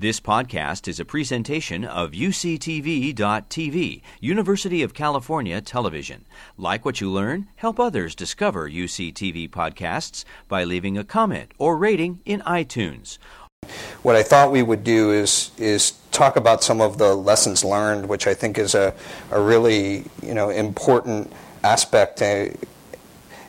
This podcast is a presentation of UCTV.tv, University of California Television. Like what you learn, help others discover UCTV podcasts by leaving a comment or rating in iTunes. What I thought we would do is is talk about some of the lessons learned, which I think is a, a really you know important aspect. Uh,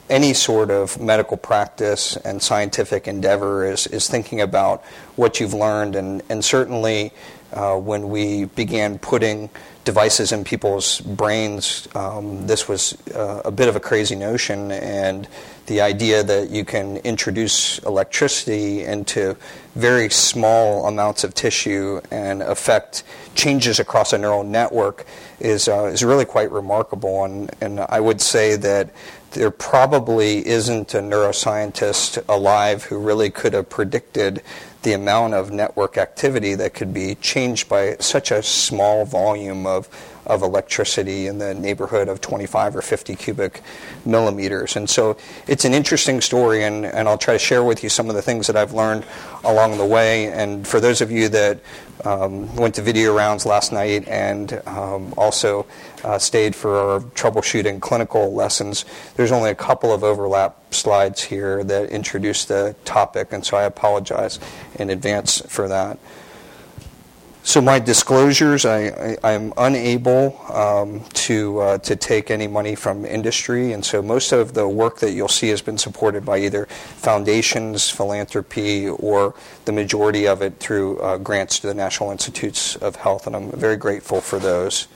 any sort of medical practice and scientific endeavor is, is thinking about what you've learned. And, and certainly, uh, when we began putting devices in people's brains, um, this was uh, a bit of a crazy notion. And the idea that you can introduce electricity into very small amounts of tissue and affect changes across a neural network is, uh, is really quite remarkable. And, and I would say that there probably isn't a neuroscientist alive who really could have predicted the amount of network activity that could be changed by such a small volume of, of electricity in the neighborhood of 25 or 50 cubic millimeters. And so it's an interesting story, and, and I'll try to share with you some of the things that I've learned along the way. And for those of you that um, went to video rounds last night and um, also uh, stayed for our troubleshooting clinical lessons. There's only a couple of overlap slides here that introduce the topic, and so I apologize in advance for that. So my disclosures, I, am unable um, to uh, to take any money from industry, and so most of the work that you'll see has been supported by either foundations, philanthropy, or the majority of it through uh, grants to the National Institutes of Health, and I'm very grateful for those.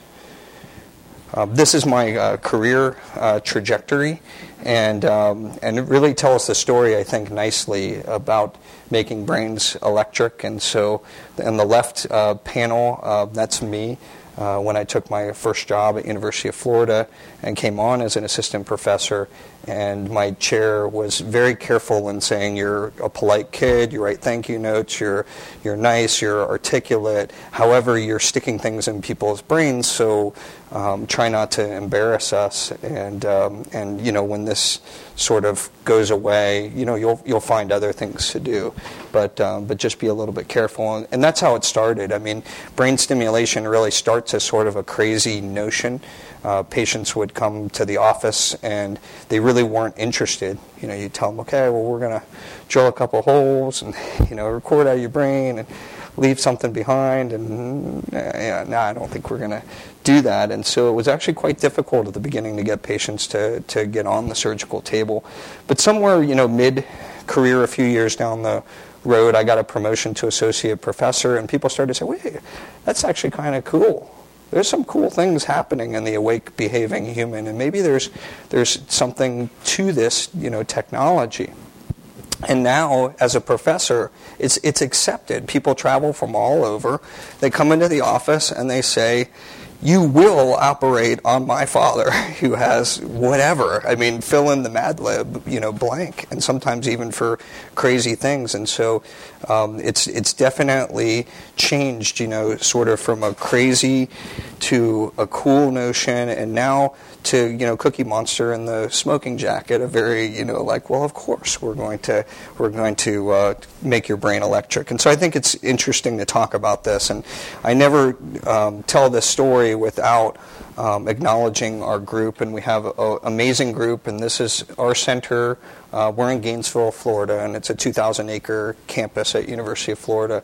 Uh, this is my uh, career uh, trajectory, and um, and it really tells the story, I think, nicely about making brains electric. And so, in the left uh, panel, uh, that's me. Uh, when I took my first job at University of Florida and came on as an assistant professor and my chair was very careful in saying you're a polite kid, you write thank you notes, you're you're nice, you're articulate. However, you're sticking things in people's brains, so um, try not to embarrass us. And um, and you know when this sort of goes away, you know you'll you'll find other things to do, but um, but just be a little bit careful. And, and that's how it started. I mean, brain stimulation really starts as sort of a crazy notion uh, patients would come to the office and they really weren't interested. You know, you tell them, okay, well, we're going to drill a couple holes and, you know, record out of your brain and leave something behind. And, yeah, no, I don't think we're going to do that. And so it was actually quite difficult at the beginning to get patients to, to get on the surgical table. But somewhere, you know, mid career, a few years down the road, I got a promotion to associate professor, and people started to say, wait, that's actually kind of cool there's some cool things happening in the awake behaving human, and maybe there's there's something to this, you know, technology. And now, as a professor, it's it's accepted. People travel from all over. They come into the office and they say, you will operate on my father who has whatever. I mean, fill in the Mad Lib, you know, blank, and sometimes even for crazy things. And so um, it's it's definitely changed, you know, sort of from a crazy to a cool notion, and now to you know Cookie Monster and the smoking jacket, a very you know like well of course we're going to we're going to uh, make your brain electric, and so I think it's interesting to talk about this, and I never um, tell this story without. Um, acknowledging our group, and we have an amazing group, and this is our center. Uh, we're in Gainesville, Florida, and it's a 2,000 acre campus at University of Florida,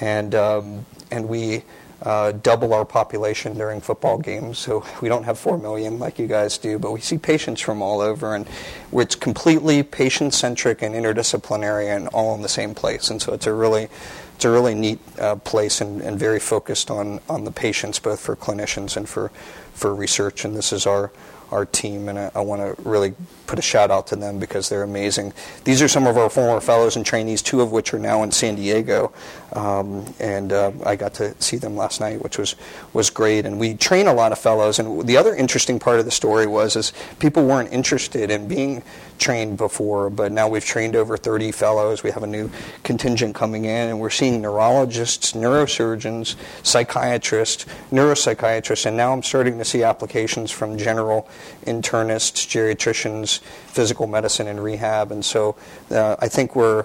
and um, and we uh, double our population during football games. So we don't have 4 million like you guys do, but we see patients from all over, and it's completely patient centric and interdisciplinary and all in the same place. And so it's a really it's a really neat uh, place and, and, very focused on, on the patients, both for clinicians and for, for research. And this is our, our team, and I, I want to really put a shout out to them because they're amazing. These are some of our former fellows and trainees, two of which are now in San Diego, um, and uh, I got to see them last night, which was was great. And we train a lot of fellows. And the other interesting part of the story was is people weren't interested in being trained before, but now we've trained over 30 fellows. We have a new contingent coming in, and we're seeing neurologists, neurosurgeons, psychiatrists, neuropsychiatrists, and now I'm starting to see applications from general internists, geriatricians physical medicine and rehab. And so uh, I think we're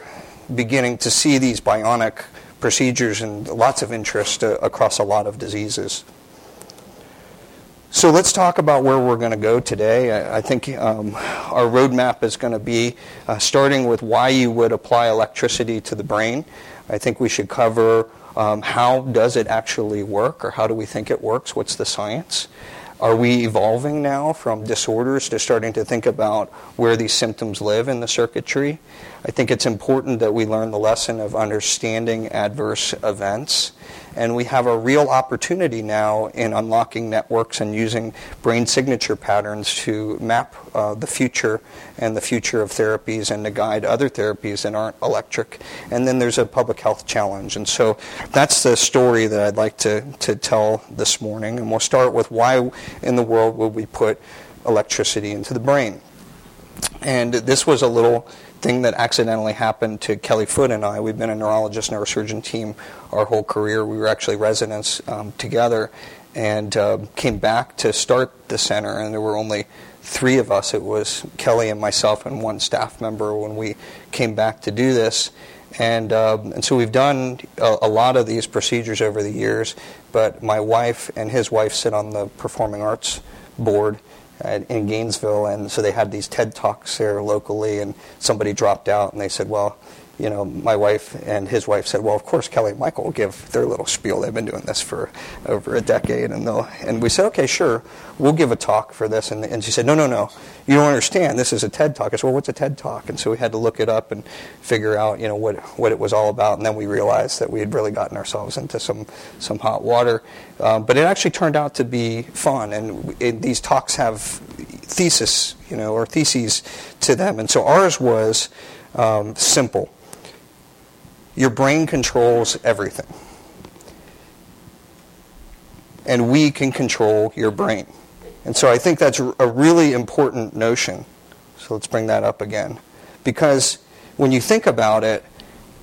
beginning to see these bionic procedures and lots of interest uh, across a lot of diseases. So let's talk about where we're going to go today. I, think um, our roadmap is going to be uh, starting with why you would apply electricity to the brain. I think we should cover um, how does it actually work, or how do we think it works? What's the science? Are we evolving now from disorders to starting to think about where these symptoms live in the circuitry? I think it's important that we learn the lesson of understanding adverse events and we have a real opportunity now in unlocking networks and using brain signature patterns to map uh, the future and the future of therapies and to guide other therapies that aren't electric. And then there's a public health challenge. And so that's the story that I'd like to, to tell this morning. And we'll start with why in the world would we put electricity into the brain? And this was a little thing that accidentally happened to Kelly Foote and I. We've been a neurologist neurosurgeon team our whole career. We were actually residents um, together and uh, came back to start the center, and there were only three of us. It was Kelly and myself and one staff member when we came back to do this. And, uh, and so we've done a, a, lot of these procedures over the years, but my wife and his wife sit on the performing arts board in Gainesville, and so they had these TED talks there locally, and somebody dropped out, and they said, well, you know, my wife and his wife said, well, of course, Kelly and Michael will give their little spiel. They've been doing this for over a decade. And, they'll, and we said, okay, sure, we'll give a talk for this. And, and she said, no, no, no, you don't understand. This is a TED talk. I said, well, what's a TED talk? And so we had to look it up and figure out, you know, what, what it was all about. And then we realized that we had really gotten ourselves into some, some hot water. Um, but it actually turned out to be fun. And it, these talks have thesis, you know, or theses to them. And so ours was um, simple your brain controls everything. And we can control your brain. And so I think that's a really important notion. So let's bring that up again. Because when you think about it,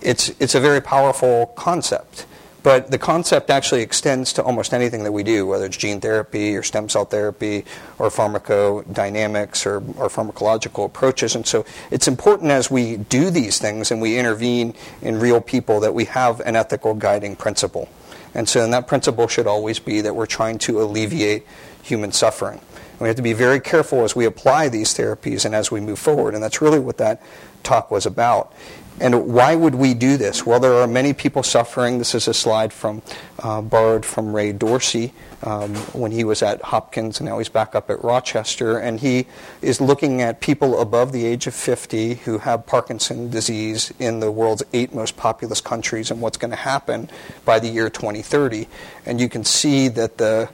it's, it's a very powerful concept. But the concept actually extends to almost anything that we do, whether it's gene therapy or stem cell therapy or pharmacodynamics or, or pharmacological approaches. And so it's important as we do these things and we intervene in real people that we have an ethical guiding principle. And so and that principle should always be that we're trying to alleviate human suffering. And we have to be very careful as we apply these therapies and as we move forward. And that's really what that talk was about. And why would we do this? Well, there are many people suffering. This is a slide from uh, borrowed from Ray Dorsey um, when he was at Hopkins, and now he's back up at Rochester. And he is looking at people above the age of 50 who have Parkinson's disease in the world's eight most populous countries and what's going to happen by the year 2030. And you can see that the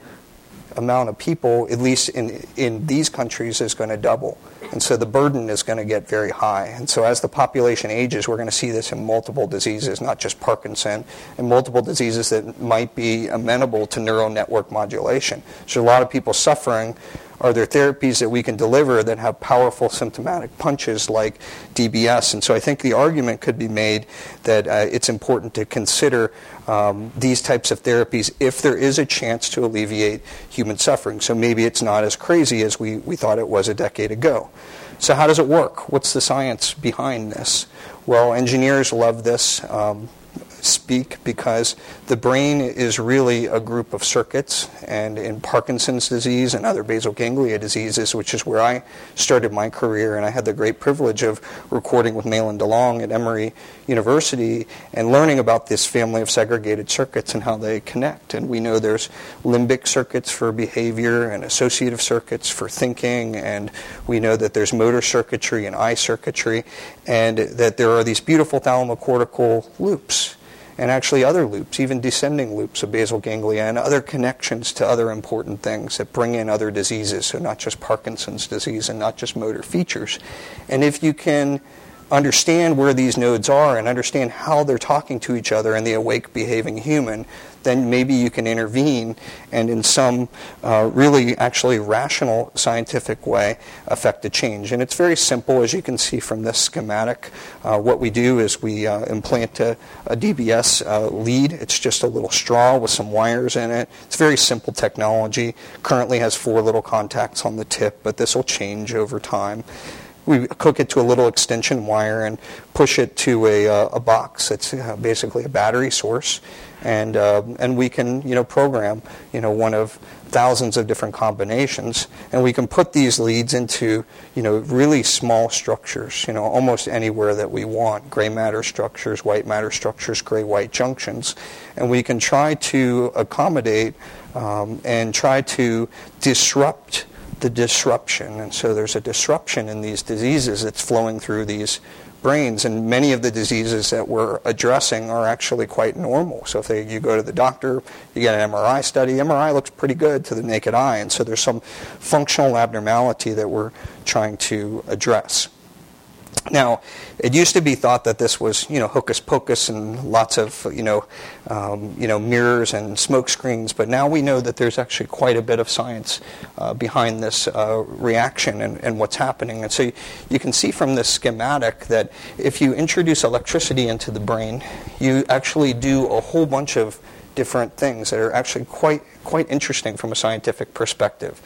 amount of people, at least in, in these countries, is going to double. And so the burden is going to get very high. And so as the population ages, we're going to see this in multiple diseases, not just Parkinson, and multiple diseases that might be amenable to neural network modulation. So a lot of people suffering are there therapies that we can deliver that have powerful symptomatic punches like DBS? And so I think the argument could be made that uh, it's important to consider um, these types of therapies if there is a chance to alleviate human suffering. So maybe it's not as crazy as we, we thought it was a decade ago. So, how does it work? What's the science behind this? Well, engineers love this. Um, speak because the brain is really a group of circuits. And in Parkinson's disease and other basal ganglia diseases, which is where I started my career, and I had the great privilege of recording with Mahlon DeLong at Emory University and learning about this family of segregated circuits and how they connect. And we know there's limbic circuits for behavior and associative circuits for thinking, and we know that there's motor circuitry and eye circuitry, and that there are these beautiful thalamocortical loops and actually other loops, even descending loops of basal ganglia and other connections to other important things that bring in other diseases, so not just Parkinson's disease and not just motor features. And if you can understand where these nodes are and understand how they're talking to each other in the awake behaving human, then maybe you can intervene and in some uh, really actually rational scientific way affect a change. And it's very simple, as you can see from this schematic. Uh, what we do is we uh, implant a, a DBS uh, lead. It's just a little straw with some wires in it. It's very simple technology. Currently has four little contacts on the tip, but this will change over time. We cook it to a little extension wire and push it to a, uh, a box. It's uh, basically a battery source, and uh, and we can you know program you know one of thousands of different combinations, and we can put these leads into you know really small structures, you know almost anywhere that we want, gray matter structures, white matter structures, gray-white junctions, and we can try to accommodate um, and try to disrupt the disruption. And so there's a disruption in these diseases that's flowing through these brains, and many of the diseases that we're addressing are actually quite normal. So if they, you go to the doctor, you get an MRI study, MRI looks pretty good to the naked eye, and so there's some functional abnormality that we're trying to address. Now, it used to be thought that this was, you know, hocus pocus and lots of, you know, um, you know, mirrors and smoke screens. But now we know that there's actually quite a bit of science uh, behind this uh, reaction and, and, what's happening. And so you can see from this schematic that if you introduce electricity into the brain, you actually do a whole bunch of different things that are actually quite quite interesting from a scientific perspective.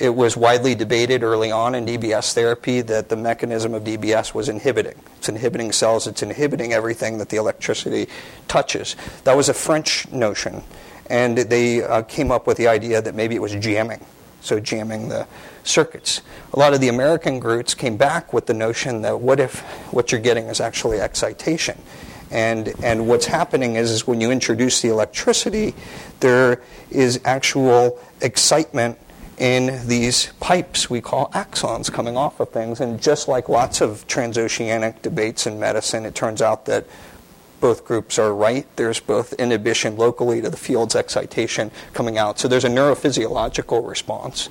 It was widely debated early on in DBS therapy that the mechanism of DBS was inhibiting. It's inhibiting cells, it's inhibiting everything that the electricity touches. That was a French notion. And they uh, came up with the idea that maybe it was jamming, so jamming the circuits. A lot of the American groups came back with the notion that what if what you're getting is actually excitation? And, and what's happening is, is when you introduce the electricity, there is actual excitement in these pipes we call axons coming off of things. And just like lots of transoceanic debates in medicine, it turns out that both groups are right. There's both inhibition locally to the field's excitation coming out. So there's a neurophysiological response.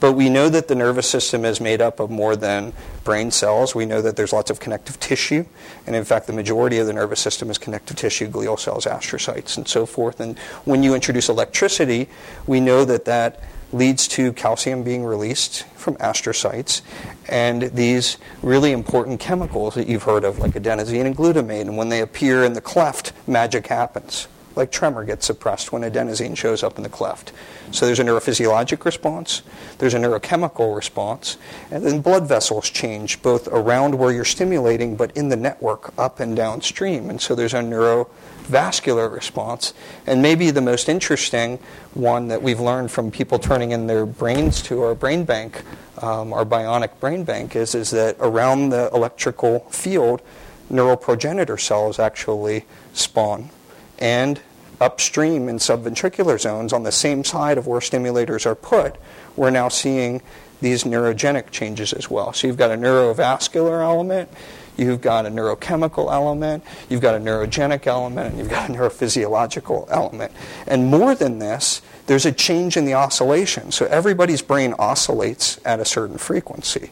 But we know that the nervous system is made up of more than brain cells. We know that there's lots of connective tissue. And in fact, the majority of the nervous system is connective tissue, glial cells, astrocytes, and so forth. And when you introduce electricity, we know that that leads to calcium being released from astrocytes and these really important chemicals that you've heard of, like adenosine and glutamate. And when they appear in the cleft, magic happens. Like tremor gets suppressed when adenosine shows up in the cleft. So there's a neurophysiologic response, there's a neurochemical response, and then blood vessels change both around where you're stimulating but in the network up and downstream. And so there's a neuro vascular response. And maybe the most interesting one that we've learned from people turning in their brains to our brain bank, um, our bionic brain bank, is, is that around the electrical field, neural progenitor cells actually spawn. And upstream in subventricular zones, on the same side of where stimulators are put, we're now seeing these neurogenic changes as well. So you've got a neurovascular element, you've got a neurochemical element, you've got a neurogenic element, and you've got a neurophysiological element. And more than this, there's a change in the oscillation. So everybody's brain oscillates at a certain frequency.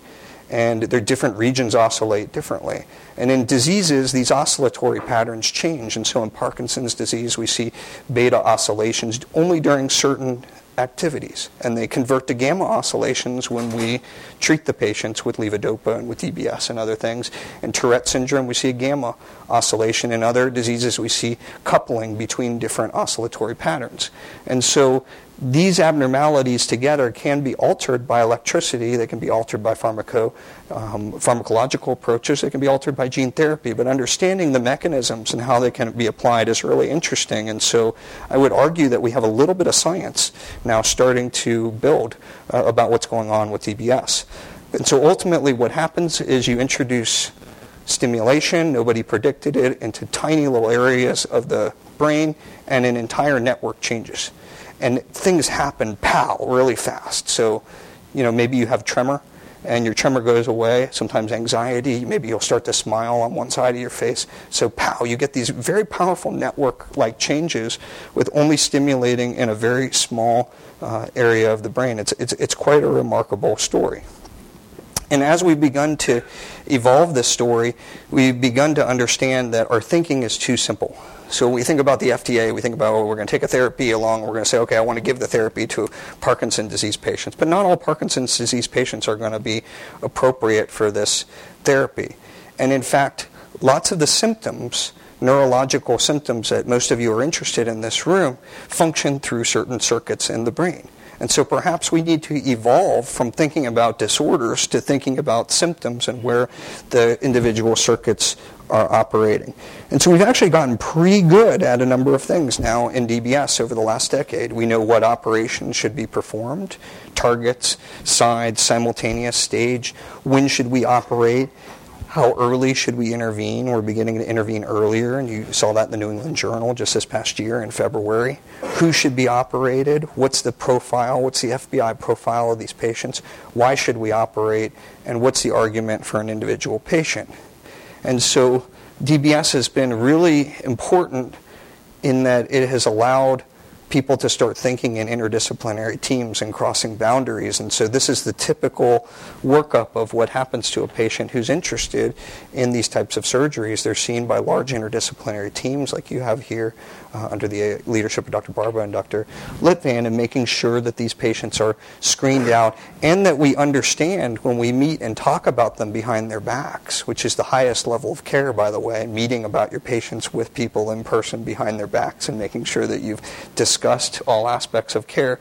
And their different regions oscillate differently. And in diseases, these oscillatory patterns change. And so in Parkinson's disease, we see beta oscillations only during certain activities. And they convert to gamma oscillations when we treat the patients with levodopa and with DBS and other things. In Tourette syndrome, we see a gamma oscillation. In other diseases, we see coupling between different oscillatory patterns. And so these abnormalities together can be altered by electricity. They can be altered by pharmaco, um, pharmacological approaches. They can be altered by gene therapy. But understanding the mechanisms and how they can be applied is really interesting. And so I would argue that we have a little bit of science now starting to build uh, about what's going on with DBS. And so ultimately, what happens is you introduce stimulation, nobody predicted it, into tiny little areas of the brain, and an entire network changes and things happen, pow, really fast. So, you know, maybe you have tremor and your tremor goes away, sometimes anxiety, maybe you'll start to smile on one side of your face. So, pow, you get these very powerful network like changes with only stimulating in a very small uh, area of the brain. It's, it's, it's quite a remarkable story. And as we've begun to evolve this story, we've begun to understand that our thinking is too simple. So we think about the FDA, we think about oh, we're going to take a therapy along, we're going to say, okay, I want to give the therapy to Parkinson's disease patients. But not all Parkinson's disease patients are going to be appropriate for this therapy. And in fact, lots of the symptoms, neurological symptoms that most of you are interested in this room, function through certain circuits in the brain. And so perhaps we need to evolve from thinking about disorders to thinking about symptoms and where the individual circuits are operating. And so we've actually gotten pretty good at a number of things now in DBS over the last decade. We know what operations should be performed, targets, sides, simultaneous stage, when should we operate, how early should we intervene? We're beginning to intervene earlier, and you saw that in the New England Journal just this past year in February. Who should be operated? What's the profile? What's the FBI profile of these patients? Why should we operate? And what's the argument for an individual patient? And so DBS has been really important in that it has allowed people to start thinking in interdisciplinary teams and crossing boundaries. And so this is the typical workup of what happens to a patient who's interested in these types of surgeries. They're seen by large interdisciplinary teams like you have here uh, under the leadership of Dr. Barba and Dr. Litvan and making sure that these patients are screened out and that we understand when we meet and talk about them behind their backs, which is the highest level of care, by the way, meeting about your patients with people in person behind their backs and making sure that you've discussed all aspects of care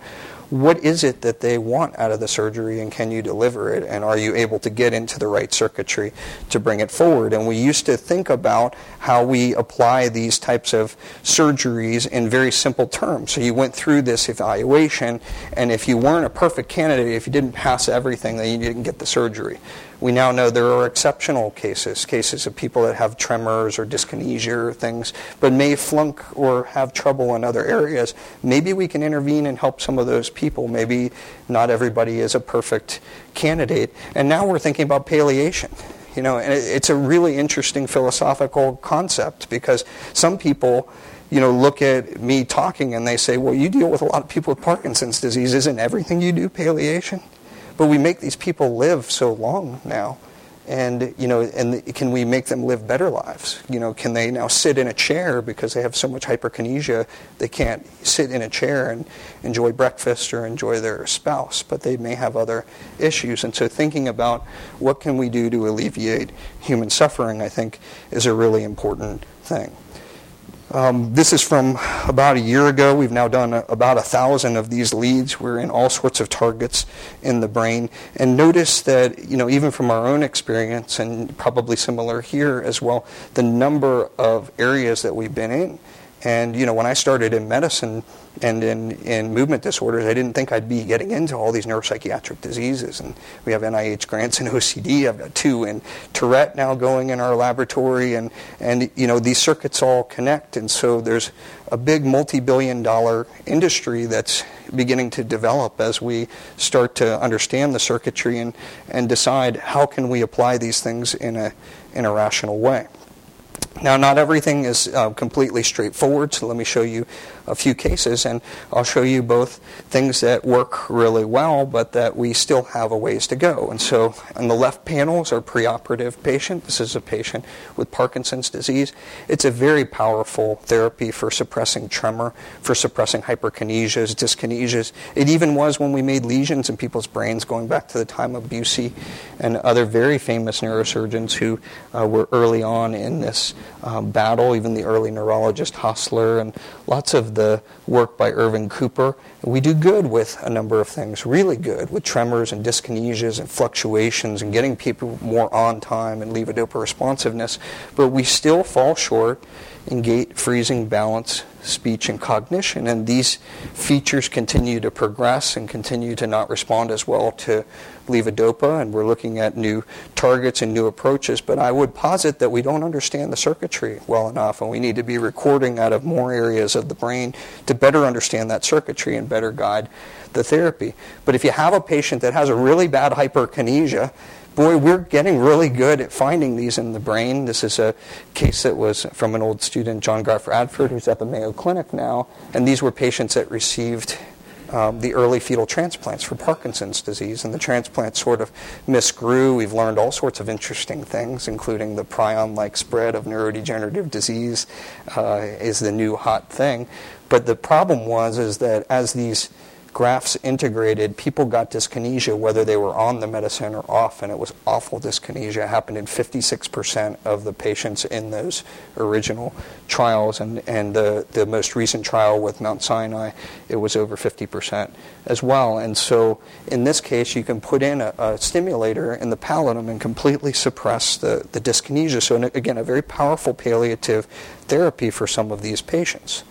what is it that they want out of the surgery and can you deliver it? And are you able to get into the right circuitry to bring it forward? And we used to think about how we apply these types of surgeries in very simple terms. So you went through this evaluation and if you weren't a perfect candidate if you didn't pass everything then you didn't get the surgery we now know there are exceptional cases, cases of people that have tremors or dyskinesia or things, but may flunk or have trouble in other areas. Maybe we can intervene and help some of those people. Maybe not everybody is a perfect candidate. And now we're thinking about palliation. You know, and it's a really interesting philosophical concept because some people you know, look at me talking and they say, well, you deal with a lot of people with Parkinson's disease. Isn't everything you do palliation? But we make these people live so long now. And, you know, and can we make them live better lives? You know, can they now sit in a chair because they have so much hyperkinesia they can't sit in a chair and enjoy breakfast or enjoy their spouse, but they may have other issues. And so thinking about what can we do to alleviate human suffering, I think, is a really important thing. Um, this is from about a year ago. We've now done a, about a thousand of these leads. We're in all sorts of targets in the brain. And notice that, you know, even from our own experience, and probably similar here as well, the number of areas that we've been in. And, you know, when I started in medicine, and in, in movement disorders, I didn't think I'd be getting into all these neuropsychiatric diseases. And we have NIH grants in OCD. I've got two in Tourette now going in our laboratory. And, and you know, these circuits all connect. And so there's a big multi-billion dollar industry that's beginning to develop as we start to understand the circuitry and, and decide how can we apply these things in a, in a rational way. Now, not everything is uh, completely straightforward, so let me show you a few cases, and I'll show you both things that work really well, but that we still have a ways to go. And so, on the left panel is our preoperative patient. This is a patient with Parkinson's disease. It's a very powerful therapy for suppressing tremor, for suppressing hyperkinesias, dyskinesias. It even was when we made lesions in people's brains, going back to the time of Bucy and other very famous neurosurgeons who uh, were early on in this um, battle, even the early neurologist Hassler, and lots of the work by Irving Cooper. We do good with a number of things, really good, with tremors and dyskinesias and fluctuations and getting people more on time and levodopa responsiveness, but we still fall short in gait, freezing, balance, speech, and cognition. And these features continue to progress and continue to not respond as well to levodopa, and we're looking at new targets and new approaches. But I would posit that we don't understand the circuitry well enough, and we need to be recording out of more areas of the brain to better understand that circuitry and better guide the therapy. But if you have a patient that has a really bad hyperkinesia, boy, we're getting really good at finding these in the brain. This is a case that was from an old student, John Graff-Radford, who's at the Mayo Clinic now. And these were patients that received um, the early fetal transplants for Parkinson's disease, and the transplants sort of misgrew. We've learned all sorts of interesting things, including the prion-like spread of neurodegenerative disease uh, is the new hot thing. But the problem was is that as these grafts integrated, people got dyskinesia whether they were on the medicine or off, and it was awful dyskinesia. It happened in 56% of the patients in those original trials, and, and the, the most recent trial with Mount Sinai, it was over 50% as well. And so in this case, you can put in a, a stimulator in the pallidum and completely suppress the, the dyskinesia. So, again, a very powerful palliative therapy for some of these patients.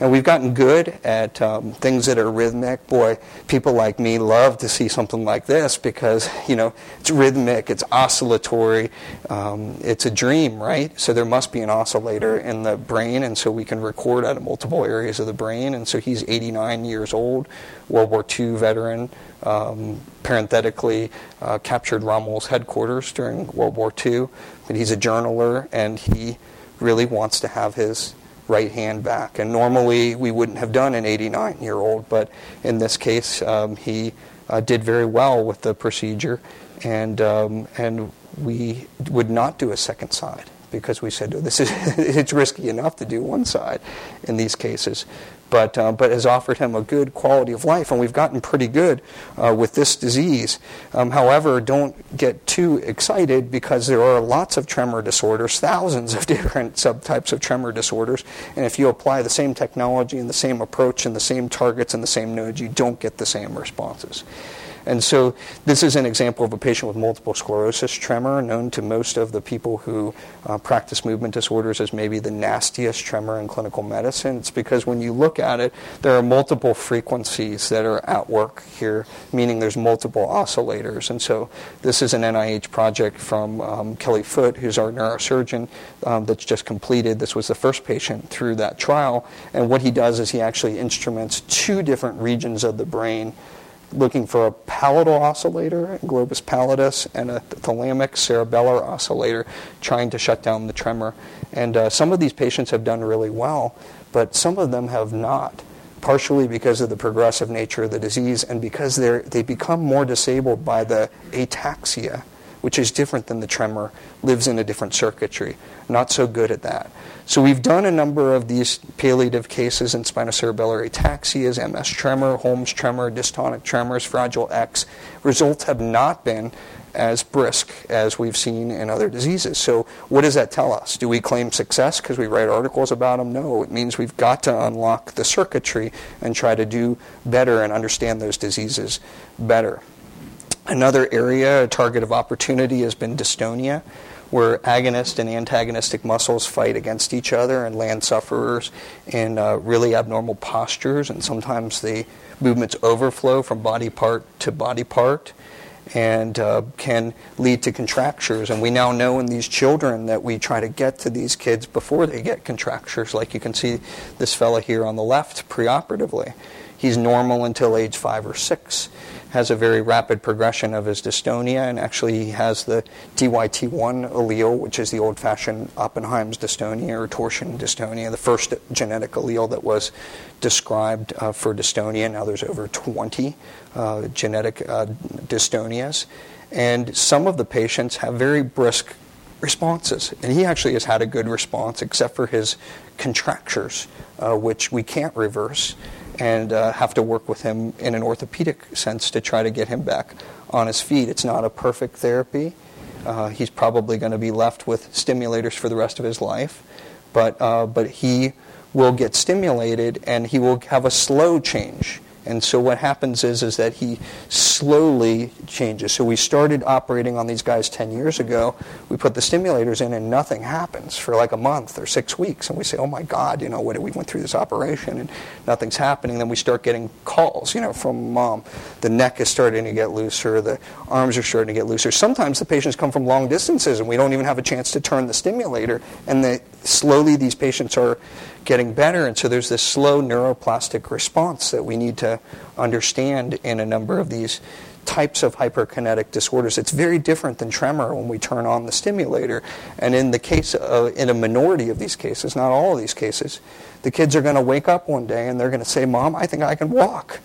And we've gotten good at um, things that are rhythmic. Boy, people like me love to see something like this because, you know, it's rhythmic, it's oscillatory, um, it's a dream, right? So there must be an oscillator in the brain, and so we can record out of multiple areas of the brain. And so he's 89 years old, World War II veteran, um, parenthetically uh, captured Rommel's headquarters during World War II. But he's a journaler, and he really wants to have his right hand back. And normally we wouldn't have done an 89 year old, but in this case, um, he uh, did very well with the procedure, and um, and we would not do a second side because we said oh, this is it's risky enough to do one side in these cases but, uh, but has offered him a good quality of life. And we've gotten pretty good uh, with this disease. Um, however, don't get too excited because there are lots of tremor disorders, thousands of different subtypes of tremor disorders. And if you apply the same technology and the same approach and the same targets and the same nodes, you don't get the same responses. And so this is an example of a patient with multiple sclerosis tremor, known to most of the people who uh, practice movement disorders as maybe the nastiest tremor in clinical medicine. It's because when you look at it, there are multiple frequencies that are at work here, meaning there's multiple oscillators. And so this is an NIH project from um, Kelly Foote, who's our neurosurgeon, um, that's just completed. This was the first patient through that trial. And what he does is he actually instruments two different regions of the brain looking for a pallidal oscillator, globus pallidus, and a thalamic cerebellar oscillator, trying to shut down the tremor. And uh, some of these patients have done really well, but some of them have not, partially because of the progressive nature of the disease and because they they become more disabled by the ataxia, which is different than the tremor, lives in a different circuitry. Not so good at that. So we've done a number of these palliative cases in spinocerebellar ataxias, MS tremor, Holmes tremor, dystonic tremors, fragile X. Results have not been as brisk as we've seen in other diseases. So what does that tell us? Do we claim success because we write articles about them? No, it means we've got to unlock the circuitry and try to do better and understand those diseases better. Another area, a target of opportunity, has been dystonia where agonist and antagonistic muscles fight against each other and land sufferers in uh, really abnormal postures, and sometimes the movements overflow from body part to body part and uh, can lead to contractures. And we now know in these children that we try to get to these kids before they get contractures, like you can see this fella here on the left preoperatively. He's normal until age five or six has a very rapid progression of his dystonia, and actually he has the DYT1 allele, which is the old-fashioned Oppenheim's dystonia or torsion dystonia, the first genetic allele that was described uh, for dystonia. Now there's over 20 uh, genetic uh, dystonias, and some of the patients have very brisk responses, and he actually has had a good response, except for his contractures, uh, which we can't reverse and uh, have to work with him in an orthopedic sense to try to get him back on his feet. It's not a perfect therapy. Uh, he's probably going to be left with stimulators for the rest of his life, but uh, but he will get stimulated and he will have a slow change and so what happens is, is that he slowly changes. So we started operating on these guys 10 years ago. We put the stimulators in and nothing happens for like a month or six weeks. And we say, oh my God, you know, what, we went through this operation and nothing's happening. Then we start getting calls, you know, from mom. The neck is starting to get looser. The arms are starting to get looser. Sometimes the patients come from long distances and we don't even have a chance to turn the stimulator. And the, slowly these patients are getting better. And so there's this slow neuroplastic response that we need to understand in a number of these types of hyperkinetic disorders. It's very different than tremor when we turn on the stimulator. And in the case of, in a minority of these cases, not all of these cases, the kids are going to wake up one day and they're going to say, "Mom, I think I can walk."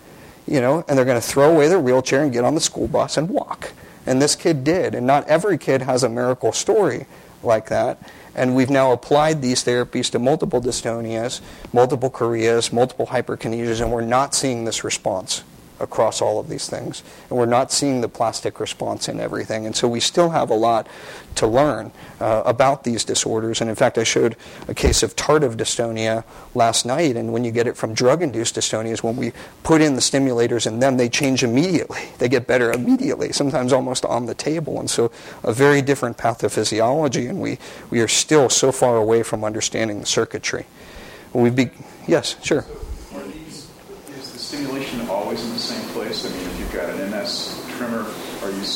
You know, and they're going to throw away their wheelchair and get on the school bus and walk. And this kid did. And not every kid has a miracle story like that. And we've now applied these therapies to multiple dystonias, multiple choreas, multiple hyperkinesias, and we're not seeing this response across all of these things. And we're not seeing the plastic response in everything. And so we still have a lot to learn uh, about these disorders. And in fact, I showed a case of tardive dystonia last night. And when you get it from drug induced dystonia, is when we put in the stimulators and then they change immediately. They get better immediately, sometimes almost on the table. And so a very different pathophysiology. And we, we are still so far away from understanding the circuitry. We be, yes, sure. Are these, is the stimulation always in the same place? I mean, if you've got an MS tremor,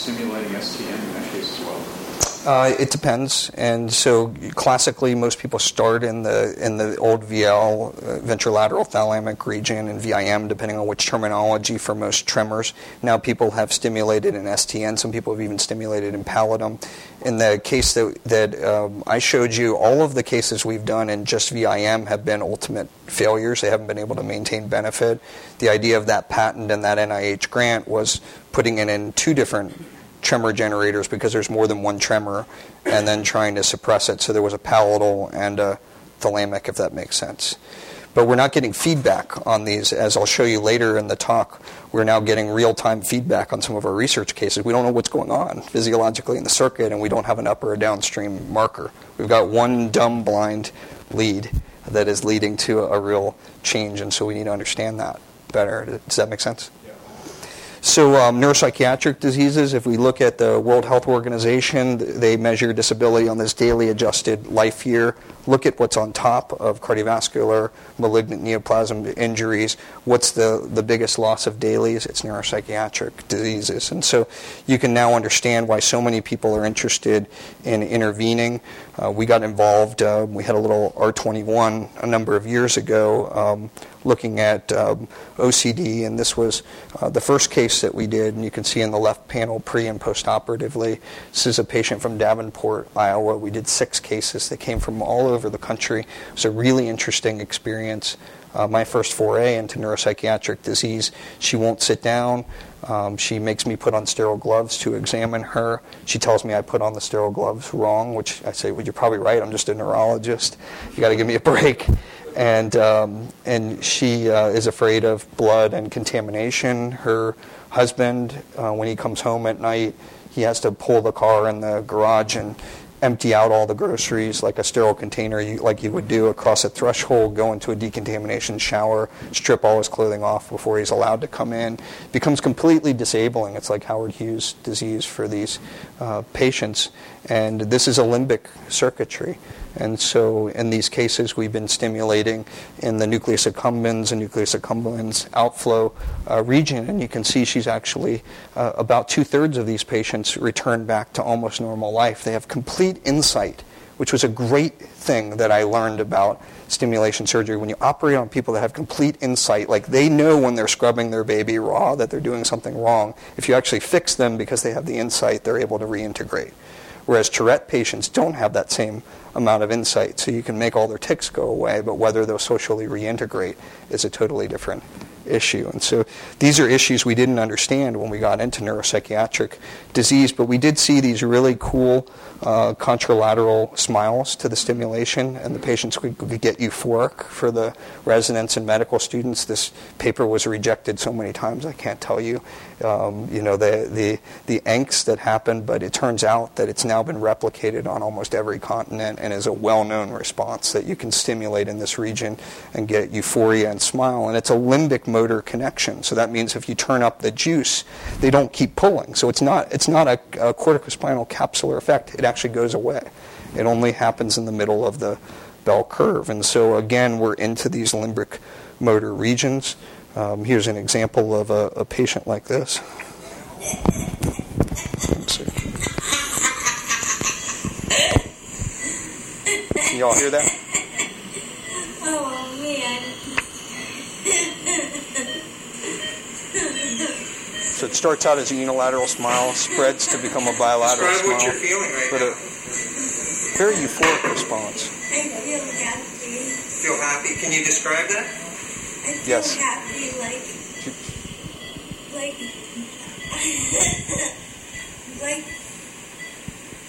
stimulating STN in that case as well? Uh, it depends, and so classically, most people start in the in the old VL, uh, ventrolateral thalamic region, and VIM, depending on which terminology for most tremors. Now people have stimulated in STN. Some people have even stimulated in pallidum. In the case that that um, I showed you, all of the cases we've done in just VIM have been ultimate failures. They haven't been able to maintain benefit. The idea of that patent and that NIH grant was putting it in two different tremor generators because there's more than one tremor, and then trying to suppress it. So there was a pallidal and a thalamic, if that makes sense. But we're not getting feedback on these, as I'll show you later in the talk. We're now getting real time feedback on some of our research cases. We don't know what's going on physiologically in the circuit, and we don't have an upper or a downstream marker. We've got one dumb blind lead that is leading to a real change, and so we need to understand that better. Does that make sense? So, um, neuropsychiatric diseases, if we look at the World Health Organization, they measure disability on this daily adjusted life year. Look at what's on top of cardiovascular, malignant neoplasm injuries. What's the, the biggest loss of DALYs? It's neuropsychiatric diseases. And so you can now understand why so many people are interested in intervening. Uh, we got involved, uh, we had a little R21 a number of years ago. Um, looking at um, OCD, and this was uh, the first case that we did. And you can see in the left panel pre and post operatively. This is a patient from Davenport, Iowa. We did six cases that came from all over the country. It was a really interesting experience. Uh, my first foray into neuropsychiatric disease. She won't sit down. Um, she makes me put on sterile gloves to examine her. She tells me I put on the sterile gloves wrong, which I say, well, you're probably right. I'm just a neurologist. You got to give me a break and um, and she uh, is afraid of blood and contamination. Her husband, uh, when he comes home at night, he has to pull the car in the garage and empty out all the groceries like a sterile container, you, like you would do across a threshold, go into a decontamination shower, strip all his clothing off before he's allowed to come in. It becomes completely disabling. It's like Howard Hughes disease for these uh, patients. And this is a limbic circuitry. And so in these cases, we've been stimulating in the nucleus accumbens and nucleus accumbens outflow uh, region. And you can see she's actually, uh, about two thirds of these patients return back to almost normal life. They have complete insight, which was a great thing that I learned about stimulation surgery. When you operate on people that have complete insight, like they know when they're scrubbing their baby raw that they're doing something wrong, if you actually fix them because they have the insight, they're able to reintegrate. Whereas Tourette patients don't have that same amount of insight. So you can make all their tics go away, but whether they'll socially reintegrate is a totally different issue. And so these are issues we didn't understand when we got into neuropsychiatric disease, but we did see these really cool uh, contralateral smiles to the stimulation, and the patients could, could, get euphoric for the residents and medical students. This paper was rejected so many times, I can't tell you. Um, you know, the, the, the angst that happened, but it turns out that it's now been replicated on almost every continent and is a well known response that you can stimulate in this region and get euphoria and smile. And it's a limbic motor connection. So that means if you turn up the juice, they don't keep pulling. So it's not, it's not a, a corticospinal capsular effect. It actually goes away. It only happens in the middle of the bell curve. And so again, we're into these limbic motor regions. Um, here's an example of a, a patient like this. Can y'all hear that? Oh man. So it starts out as a unilateral smile, spreads to become a bilateral Describe smile. what you're feeling right but now. a very euphoric response. I feel happy. Feel happy? Can you describe that? I feel Yes. happy like like like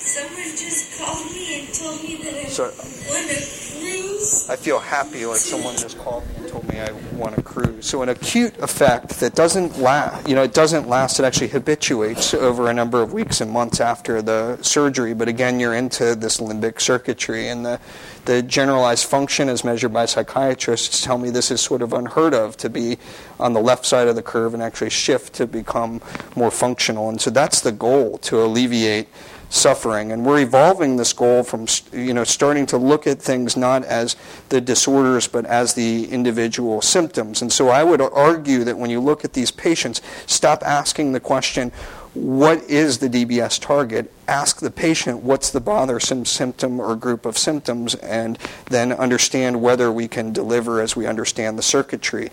someone just called me and told me that I So- won a cruise. I feel happy like someone just called me. And told me I want a cruise. So an acute effect that doesn't last, you know, it doesn't last. It actually habituates over a number of weeks and months after the surgery. But again, you're into this limbic circuitry, and the the generalized function, as measured by psychiatrists, tell me this is sort of unheard of to be on the left side of the curve and actually shift to become more functional. And so that's the goal to alleviate suffering. And we're evolving this goal from you know starting to look at things not as the disorders but as the individual symptoms. And so I would argue that when you look at these patients, stop asking the question, what is the DBS target? Ask the patient what's the bothersome symptom or group of symptoms, and then understand whether we can deliver as we understand the circuitry.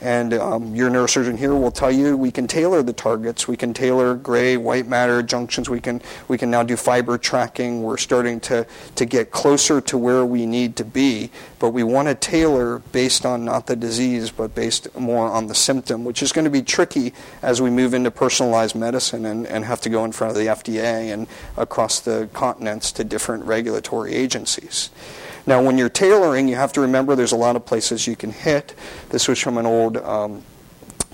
And um, your neurosurgeon here will tell you we can tailor the targets. We can tailor gray, white matter junctions. We can we can now do fiber tracking. We're starting to to get closer to where we need to be. But we want to tailor based on not the disease, but based more on the symptom, which is going to be tricky as we move into personalized medicine and, and have to go in front of the FDA and across the continents to different regulatory agencies. Now, when you're tailoring, you have to remember there's a lot of places you can hit. This was from an old um,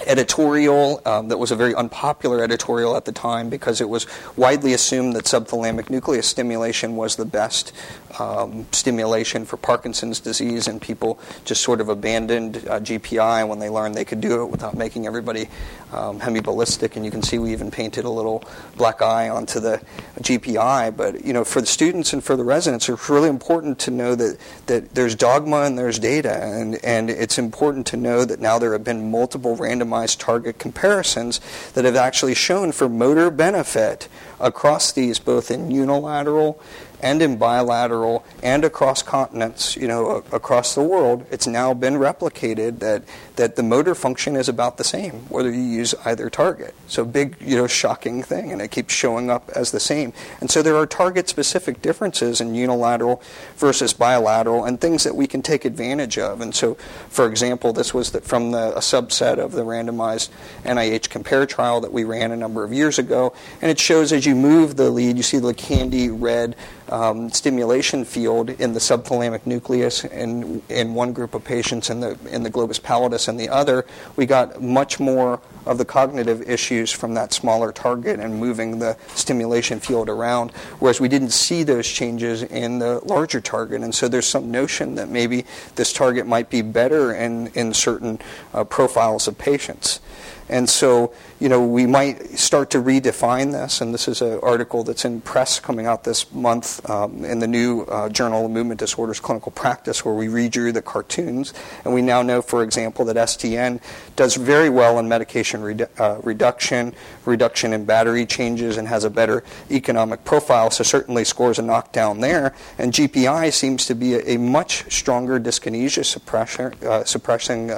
editorial um, that was a very unpopular editorial at the time because it was widely assumed that subthalamic nucleus stimulation was the best um, stimulation for Parkinson's disease, and people just sort of abandoned uh, GPI when they learned they could do it without making everybody um, hemiballistic. And you can see we even painted a little black eye onto the GPI. But you know, for the students and for the residents, it's really important to know that that there's dogma and there's data, and and it's important to know that now there have been multiple randomized target comparisons that have actually shown for motor benefit across these, both in unilateral and in bilateral and across continents, you know, across the world, it's now been replicated that, that the motor function is about the same, whether you use either target. So big, you know, shocking thing, and it keeps showing up as the same. And so there are target-specific differences in unilateral versus bilateral, and things that we can take advantage of. And so, for example, this was the, from the, a subset of the randomized NIH compare trial that we ran a number of years ago, and it shows as you move the lead, you see the candy red uh, um, stimulation field in the subthalamic nucleus in, in one group of patients in the, in the globus pallidus in the other, we got much more of the cognitive issues from that smaller target and moving the stimulation field around, whereas we didn't see those changes in the larger target. And so there's some notion that maybe this target might be better in, in certain uh, profiles of patients. And so, you know, we might start to redefine this, and this is an article that's in press coming out this month um, in the new uh, Journal of Movement Disorders Clinical Practice, where we redrew the cartoons, and we now know, for example, that STN does very well in medication redu- uh, reduction, reduction in battery changes, and has a better economic profile. So certainly scores a knockdown there. And GPI seems to be a, a much stronger dyskinesia suppressor, uh, suppressing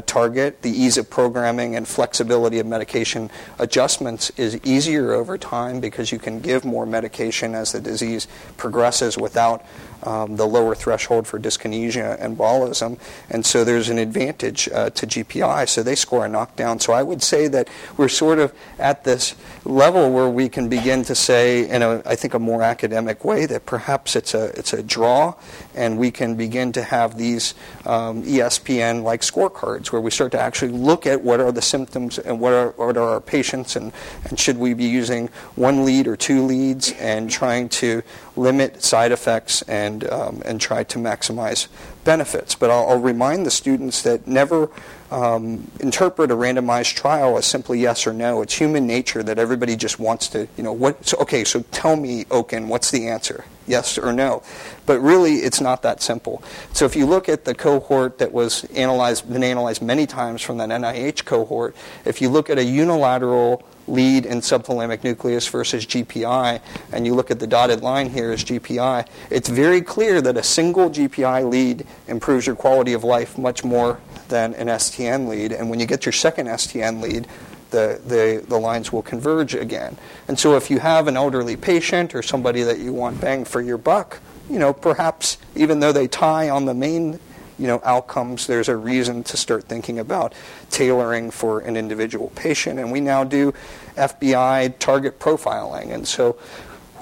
target. The ease of programming and flexibility of medication adjustments is easier over time because you can give more medication as the disease progresses without um, the lower threshold for dyskinesia and hemiballism. And so there's an advantage uh, to GPI. So they score a knockdown. So I would say that we're sort of at this level where we can begin to say, in a, I think, a more academic way, that perhaps it's a, it's a draw, and we can begin to have these um, ESPN like scorecards where we start to actually look at what are the symptoms and what are, what are our patients, and, and should we be using one lead or two leads and trying to limit side effects and, um, and try to maximize benefits. But I'll, I'll remind the students that never um, interpret a randomized trial as simply yes or no. It's human nature that everybody just wants to, you know, what, so, okay, so tell me, Okun, what's the answer? Yes or no? But really, it's not that simple. So if you look at the cohort that was analyzed, been analyzed many times from that NIH cohort, if you look at a unilateral lead in subthalamic nucleus versus GPI, and you look at the dotted line here as GPI, it's very clear that a single GPI lead improves your quality of life much more than an STN lead. And when you get your second STN lead, the, the, the lines will converge again. And so if you have an elderly patient or somebody that you want bang for your buck, you know, perhaps even though they tie on the main you know, outcomes, there's a reason to start thinking about tailoring for an individual patient. And we now do FBI target profiling. And so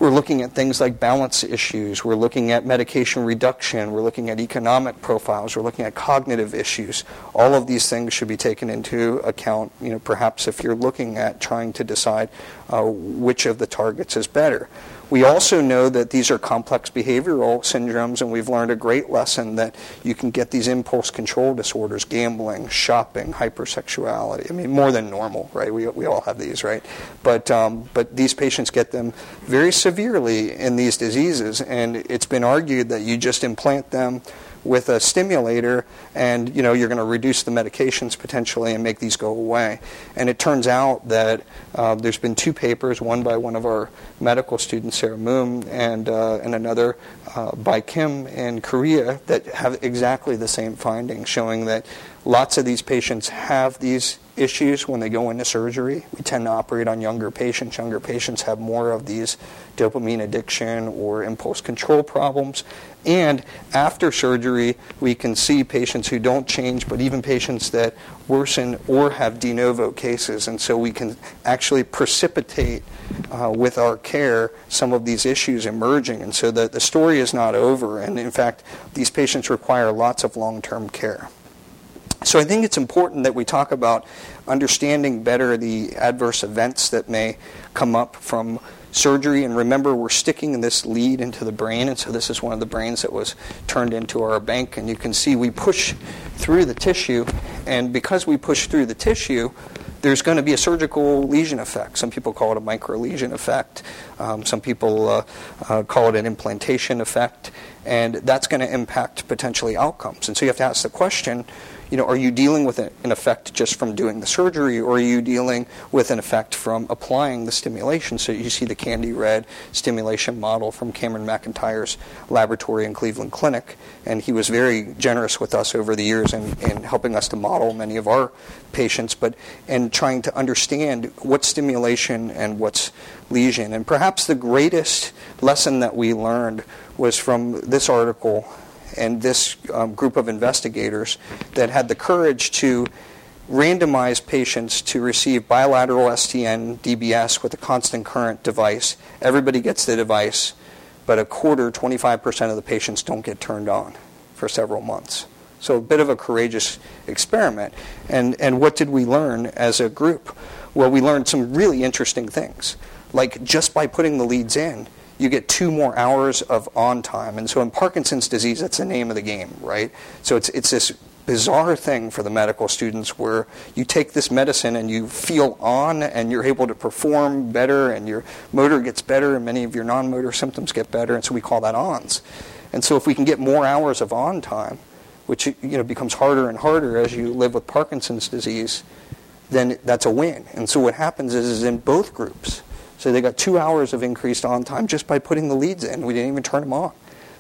we're looking at things like balance issues. We're looking at medication reduction. We're looking at economic profiles. We're looking at cognitive issues. All of these things should be taken into account, you know, perhaps if you're looking at trying to decide uh, which of the targets is better. We also know that these are complex behavioral syndromes, and we've learned a great lesson that you can get these impulse control disorders, gambling, shopping, hypersexuality. I mean, more than normal, right? We, we all have these, right? But, um, but these patients get them very severely in these diseases, and it's been argued that you just implant them with a stimulator and you know you're going to reduce the medications potentially and make these go away. And it turns out that uh, there's been two papers one by one of our medical students sarah moon and, uh, and another uh, by kim in korea that have exactly the same findings showing that lots of these patients have these issues when they go into surgery. We tend to operate on younger patients. Younger patients have more of these dopamine addiction or impulse control problems. And after surgery, we can see patients who don't change, but even patients that worsen or have de novo cases. And so we can actually precipitate uh, with our care some of these issues emerging. And so the, the story is not over. And in fact, these patients require lots of long term care. So I think it's important that we talk about understanding better the adverse events that may come up from surgery. And remember, we're sticking this lead into the brain, and so this is one of the brains that was turned into our bank. And you can see we push through the tissue, and because we push through the tissue, there's going to be a surgical lesion effect. Some people call it a micro lesion effect. Um, some people uh, uh, call it an implantation effect. And that's going to impact potentially outcomes. And so you have to ask the question you know, are you dealing with an effect just from doing the surgery, or are you dealing with an effect from applying the stimulation? So you see the candy red stimulation model from Cameron McIntyre's laboratory in Cleveland Clinic, and he was very generous with us over the years in, in helping us to model many of our patients, but and trying to understand what's stimulation and what's lesion. And perhaps the greatest lesson that we learned was from this article and this um, group of investigators that had the courage to randomize patients to receive bilateral STN DBS with a constant current device. Everybody gets the device, but a quarter, 25% of the patients don't get turned on for several months. So a bit of a courageous experiment. And, and what did we learn as a group? Well, we learned some really interesting things. Like just by putting the leads in, you get two more hours of on time. And so in Parkinson's disease, that's the name of the game, right? So it's, it's this bizarre thing for the medical students where you take this medicine and you feel on and you're able to perform better and your motor gets better and many of your non-motor symptoms get better and so we call that ons and so if we can get more hours of on time which you know becomes harder and harder as you live with parkinson's disease then that's a win and so what happens is, is in both groups so they got two hours of increased on time just by putting the leads in. We didn't even turn them on.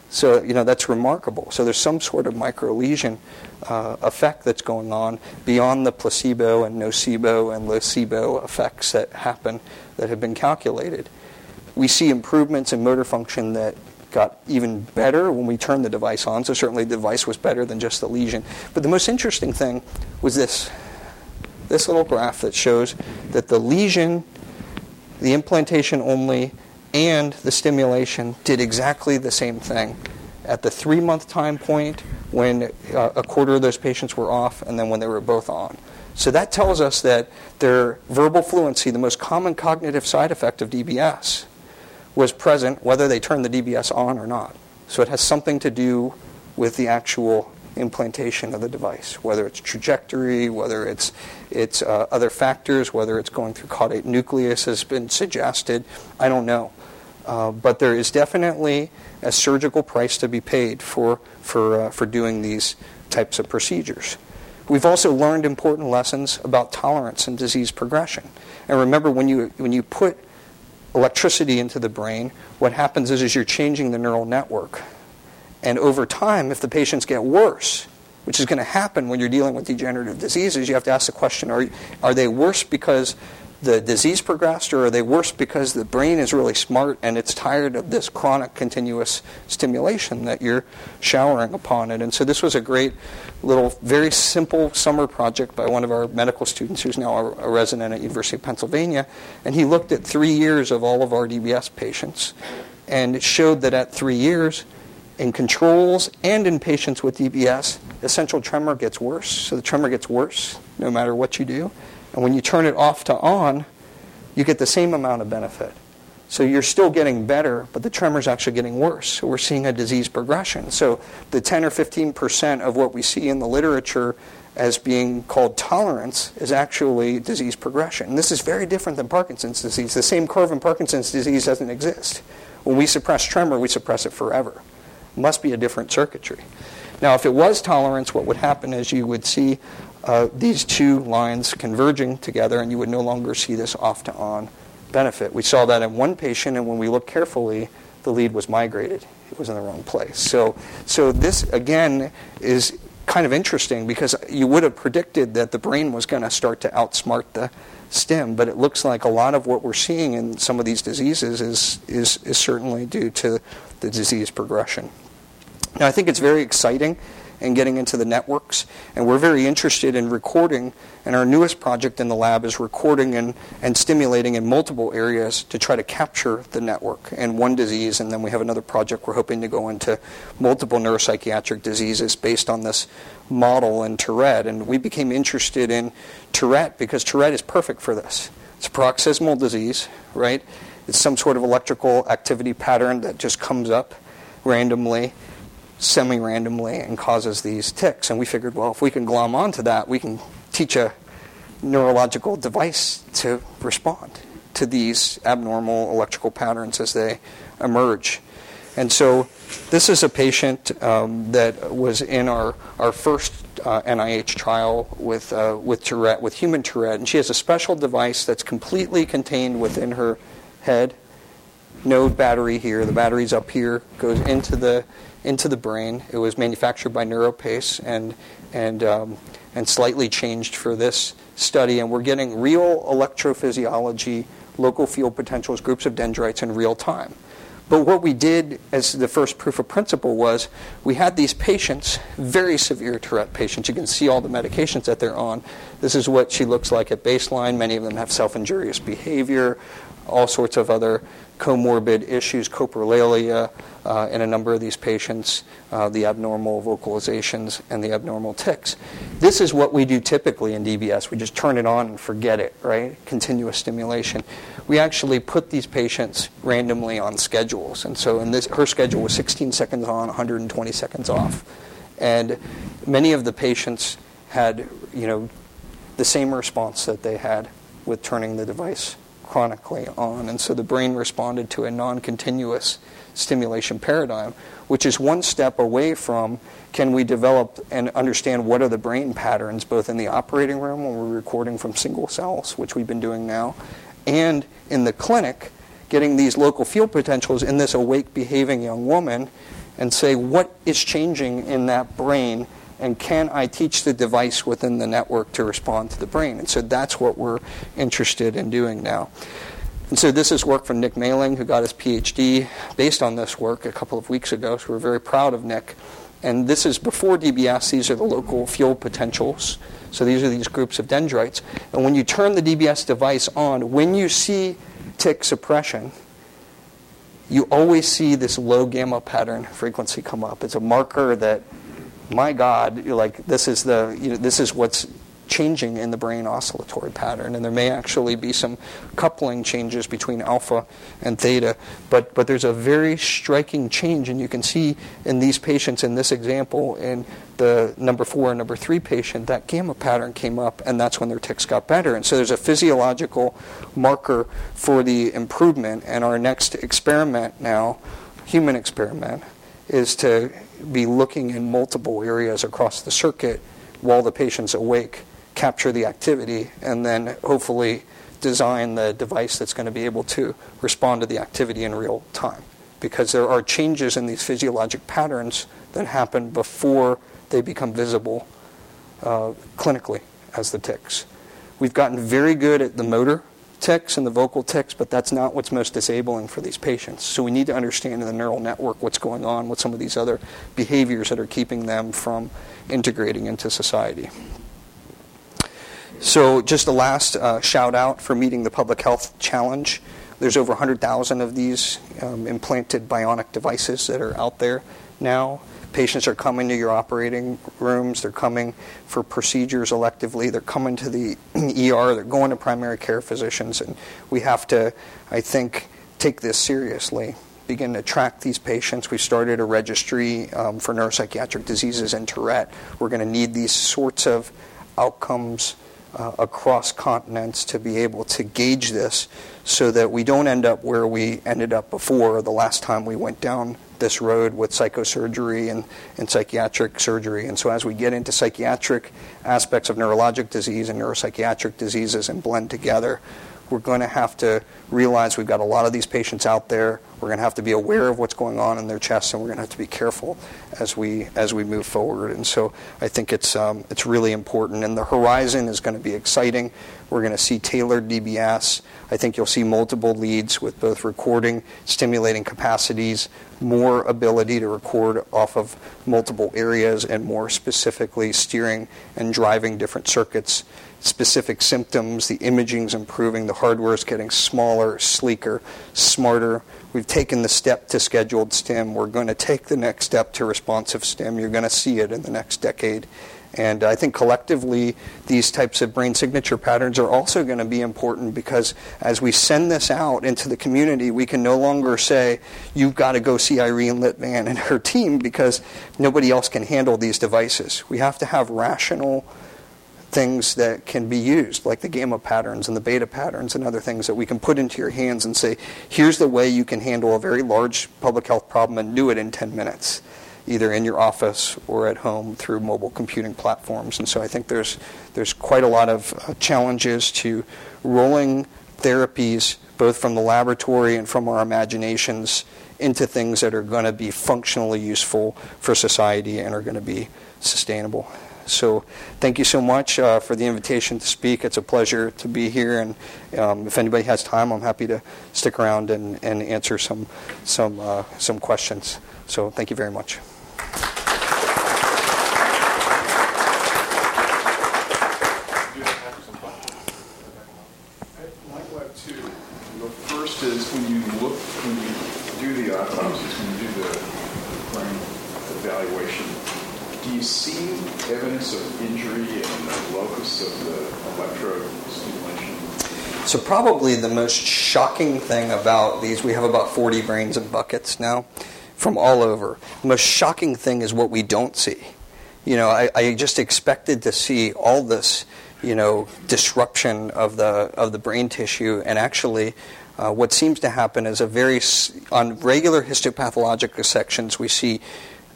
So, you know, that's remarkable. So there's some sort of micro lesion uh, effect that's going on beyond the placebo and nocebo and placebo effects that happen that have been calculated. We see improvements in motor function that got even better when we turned the device on. So certainly the device was better than just the lesion. But the most interesting thing was this this little graph that shows that the lesion the implantation only and the stimulation did exactly the same thing at the three month time point when uh, a quarter of those patients were off and then when they were both on. So that tells us that their verbal fluency, the most common cognitive side effect of DBS, was present whether they turned the DBS on or not. So it has something to do with the actual implantation of the device, whether it's trajectory, whether it's, it's uh, other factors, whether it's going through caudate nucleus has been suggested. I don't know. Uh, but there is definitely a surgical price to be paid for, for, uh, for doing these types of procedures. We've also learned important lessons about tolerance and disease progression. And remember, when you, when you put electricity into the brain, what happens is, is you're changing the neural network. And over time, if the patients get worse, which is going to happen when you're dealing with degenerative diseases, you have to ask the question are, are they worse because the disease progressed, or are they worse because the brain is really smart and it's tired of this chronic continuous stimulation that you're showering upon it? And so this was a great little, very simple summer project by one of our medical students who's now a, resident at University of Pennsylvania. And he looked at three years of all of our DBS patients and it showed that at three years, in controls and in patients with DBS, essential tremor gets worse. So the tremor gets worse no matter what you do. And when you turn it off to on, you get the same amount of benefit. So you're still getting better, but the tremor is actually getting worse. So we're seeing a disease progression. So the 10 or 15 percent of what we see in the literature as being called tolerance is actually disease progression. And this is very different than Parkinson's disease. The same curve in Parkinson's disease doesn't exist. When we suppress tremor, we suppress it forever. It must be a different circuitry. Now, if it was tolerance, what would happen is you would see uh, these two lines converging together, and you would no longer see this off to on benefit. We saw that in one patient, and when we looked carefully, the lead was migrated. It was in the wrong place. So, so this again is kind of interesting because you would have predicted that the brain was going to start to outsmart the stim, but it looks like a lot of what we're seeing in some of these diseases is, is, is certainly due to the disease progression. Now, I think it's very exciting and getting into the networks. And we're very interested in recording, and our newest project in the lab is recording and, and stimulating in multiple areas to try to capture the network in one disease. And then we have another project we're hoping to go into multiple neuropsychiatric diseases based on this model in Tourette. And we became interested in Tourette because Tourette is perfect for this. It's a paroxysmal disease, right? It's some sort of electrical activity pattern that just comes up randomly semi randomly and causes these tics. And we figured, well, if we can glom onto that, we can teach a neurological device to respond to these abnormal electrical patterns as they emerge. And so this is a patient um, that was in our, our first uh, NIH trial with, uh, with Tourette, with human Tourette, and she has a special device that's completely contained within her head. No battery here. The battery's up here, goes into the into the brain. It was manufactured by NeuroPace and, and, um, and slightly changed for this study. And we're getting real electrophysiology, local field potentials, groups of dendrites in real time. But what we did as the first proof of principle was we had these patients, very severe Tourette patients. You can see all the medications that they're on. This is what she looks like at baseline. Many of them have self injurious behavior, all sorts of other comorbid issues, coprolalia uh, in a number of these patients, uh, the abnormal vocalizations, and the abnormal tics. This is what we do typically in DBS. We just turn it on and forget it, right? Continuous stimulation. We actually put these patients randomly on schedules. And so in this, her schedule was 16 seconds on, 120 seconds off. And many of the patients had, you know, the same response that they had with turning the device chronically on. And so the brain responded to a non continuous stimulation paradigm, which is one step away from can we develop and understand what are the brain patterns both in the operating room when we're recording from single cells, which we've been doing now, and in the clinic, getting these local field potentials in this awake behaving young woman and say what is changing in that brain and can I teach the device within the network to respond to the brain? And so that's what we're interested in doing now. And so this is work from Nick Maling, who got his PhD based on this work a couple of weeks ago. So we're very proud of Nick. And this is before DBS. These are the local field potentials. So these are these groups of dendrites. And when you turn the DBS device on, when you see tic suppression, you always see this low gamma pattern frequency come up. It's a marker that my God, like this is the you know, this is what's changing in the brain oscillatory pattern, and there may actually be some coupling changes between alpha and theta. But but there's a very striking change, and you can see in these patients in this example in the number four and number three patient that gamma pattern came up, and that's when their tics got better. And so there's a physiological marker for the improvement. And our next experiment now, human experiment, is to be looking in multiple areas across the circuit while the patient's awake, capture the activity, and then hopefully design the device that's going to be able to respond to the activity in real time. Because there are changes in these physiologic patterns that happen before they become visible uh, clinically as the tics. We've gotten very good at the motor tics and the vocal tics, but that's not what's most disabling for these patients. So we need to understand in the neural network what's going on with some of these other behaviors that are keeping them from integrating into society. So, just a last uh, shout out for meeting the public health challenge. There's over 100,000 of these um, implanted bionic devices that are out there now. Patients are coming to your operating rooms. They're coming for procedures electively. They're coming to the ER. They're going to primary care physicians. And we have to, I think, take this seriously. Begin to track these patients. We started a registry um, for neuropsychiatric diseases and Tourette. We're going to need these sorts of outcomes uh, across continents to be able to gauge this so that we don't end up where we ended up before the last time we went down this road with psychosurgery and, and psychiatric surgery. And so, as we get into psychiatric aspects of neurologic disease and neuropsychiatric diseases and blend together, we're going to have to realize we've got a lot of these patients out there. We're going to have to be aware of what's going on in their chests, and we're going to have to be careful as we as we move forward. And so I think it's um, it's really important. And the horizon is going to be exciting. We're going to see tailored DBS. I think you'll see multiple leads with both recording, stimulating capacities, more ability to record off of multiple areas, and more specifically steering and driving different circuits specific symptoms. The imaging's improving. The hardware is getting smaller, sleeker, smarter. We've taken the step to scheduled stim. We're going to take the next step to responsive stim. You're going to see it in the next decade. And I think collectively, these types of brain signature patterns are also going to be important because as we send this out into the community, we can no longer say, you've got to go see Irene Litvan and her team because nobody else can handle these devices. We have to have rational things that can be used, like the gamma patterns and the beta patterns and other things that we can put into your hands and say, here's the way you can handle a very large public health problem and do it in 10 minutes, either in your office or at home through mobile computing platforms. And so I think there's, there's quite a lot of uh, challenges to rolling therapies, both from the laboratory and from our imaginations, into things that are going to be functionally useful for society and are going to be sustainable. So thank you so much uh, for the invitation to speak. It's a pleasure to be here, and um, if anybody has time, I'm happy to stick around and, and answer some some uh, some questions. So thank you very much. The first is when you look, when you do the autopsies, when you do the brain evaluation, do you see evidence of injury in the locus of the electrode stimulation? So probably the most shocking thing about these, we have about 40 brains in buckets now from all over. The most shocking thing is what we don't see. You know, I, I just expected to see all this, you know, disruption of the of the brain tissue, and actually, uh, what seems to happen is a very on regular histopathologic sections we see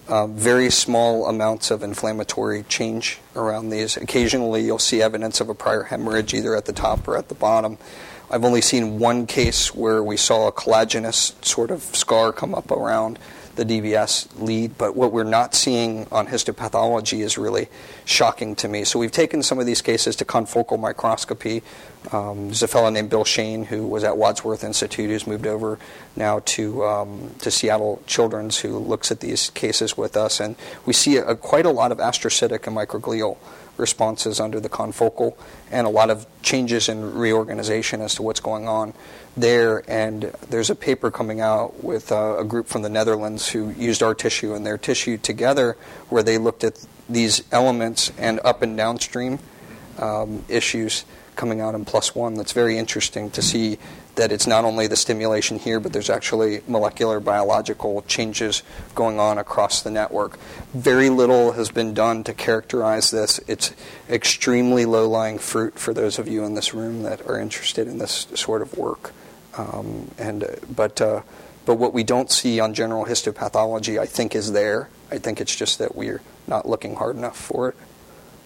uh, very small amounts of inflammatory change around these. Occasionally, you'll see evidence of a prior hemorrhage either at the top or at the bottom. I've only seen one case where we saw a collagenous sort of scar come up around the DBS lead, but what we're not seeing on histopathology is really shocking to me. So we've taken some of these cases to confocal microscopy. Um, there's a fellow named Bill Shain who was at Wadsworth Institute who's moved over now to um, to Seattle Children's who looks at these cases with us, and we see a, quite a lot of astrocytic and microglial responses under the confocal and a lot of changes in reorganization as to what's going on there. And there's a paper coming out with uh, a group from the Netherlands who used our tissue and their tissue together where they looked at these elements and up and downstream um, issues coming out in PLOS One. That's very interesting to see that it's not only the stimulation here, but there's actually molecular biological changes going on across the network. Very little has been done to characterize this. It's extremely low lying fruit for those of you in this room that are interested in this sort of work. Um, and but uh, but what we don't see on general histopathology, I think, is there. I think it's just that we're not looking hard enough for it.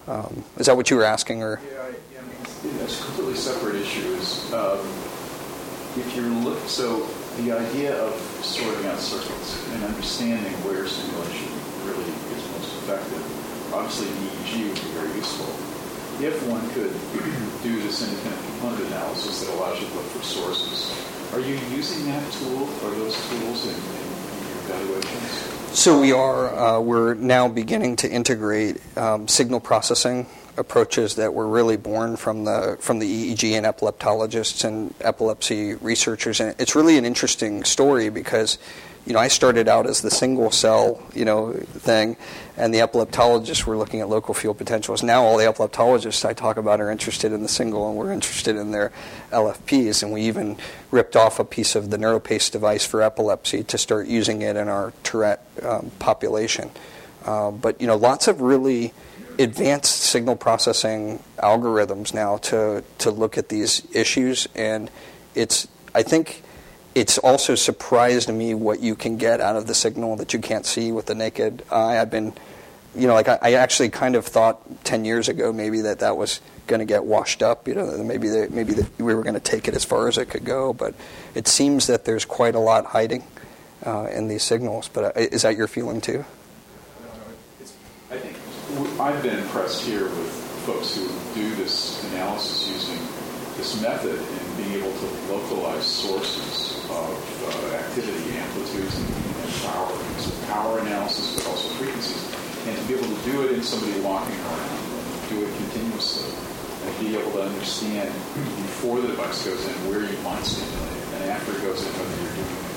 Um, is that what you were asking, or? Yeah, I, mean, it's a completely separate issue. Um, if you're so the idea of sorting out circuits and understanding where stimulation really is most effective, obviously EEG would be very useful. If one could do this independent component analysis analysis that allows you to look for sources. Are you using that tool or those tools in, in, in your evaluations? So we are. Uh, we're now beginning to integrate um, signal processing approaches that were really born from the from the EEG and epileptologists and epilepsy researchers, and it's really an interesting story because you know, I started out as the single cell, you know, thing, and the epileptologists were looking at local field potentials. Now all the epileptologists I talk about are interested in the single, and we're interested in their LFPs, and we even ripped off a piece of the NeuroPace device for epilepsy to start using it in our Tourette um, population. Uh, but you know, lots of really advanced signal processing algorithms now to to look at these issues, and it's I think it's also surprised me what you can get out of the signal that you can't see with the naked eye. I've been, you know, like I, I actually kind of thought 10 years ago maybe that that was going to get washed up, you know, maybe maybe we were going to take it as far as it could go, but it seems that there's quite a lot hiding uh, in these signals. But uh, is that your feeling too? I've been impressed here with folks who do this analysis using this method and being able to localize sources of uh, activity, amplitudes, and, and power. So power analysis, but also frequencies. And to be able to do it in somebody walking around, do it continuously, and be able to understand before the device goes in where you might stimulate, and after it goes in whether you're doing.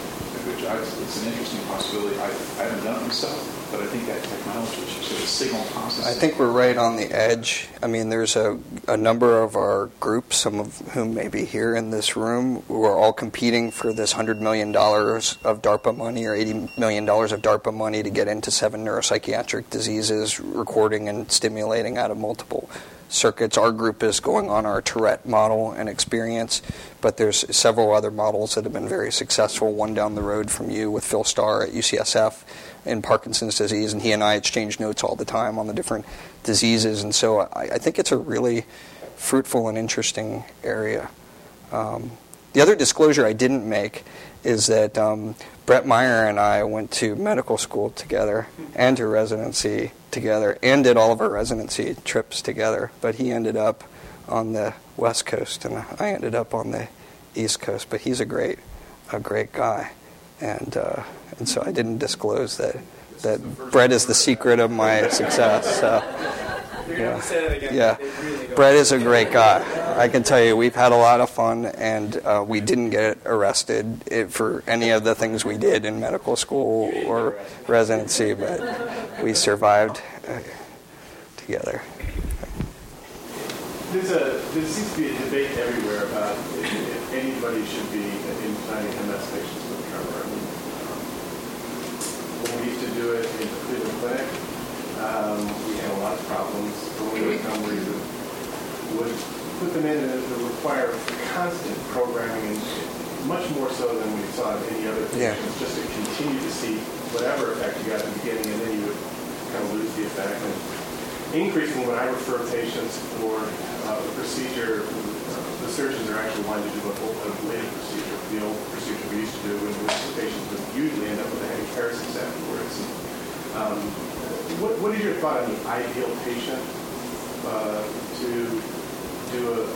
It's an interesting possibility. I, I haven't done it myself but I think that technology, so the signal processing. I think we're right on the edge. I mean, there's a, a number of our groups, some of whom may be here in this room, who are all competing for this $100 million of DARPA money or $80 million of DARPA money to get into seven neuropsychiatric diseases, recording and stimulating out of multiple circuits. Our group is going on our Tourette model and experience, but there's several other models that have been very successful. One down the road from you with Phil Starr at UCSF in Parkinson's disease, and he and I exchange notes all the time on the different diseases. And so I, I think it's a really fruitful and interesting area. Um, the other disclosure I didn't make is that um, Brett Meyer and I went to medical school together and to residency together and did all of our residency trips together. But he ended up on the West Coast and I ended up on the East Coast. But he's a great, a great guy and uh, and so I didn't disclose that that Brett is the secret of my success. So. Yeah, yeah. Brett is a great guy. I can tell you, we've had a lot of fun, and uh, we didn't get arrested for any of the things we did in medical school or residency, but we survived uh, together. There's a there seems to be a debate everywhere about if, if anybody should be implanting MS patients we used to do it in the Cleveland Clinic. Um, we had a lot of problems. But when we would come, we would put them in and it would require constant programming and much more so than we saw in any other patients, yeah. just to continue to see whatever effect you got at the beginning and then you would kind of lose the effect. And increasingly when I refer patients for uh, the procedure, the surgeons are actually wanting to do a full ablative procedure, the old procedure we used to do, in which the patients would usually end up with a heavy paresthesia afterwards. Um, what, what is your thought on the ideal patient uh, to do a,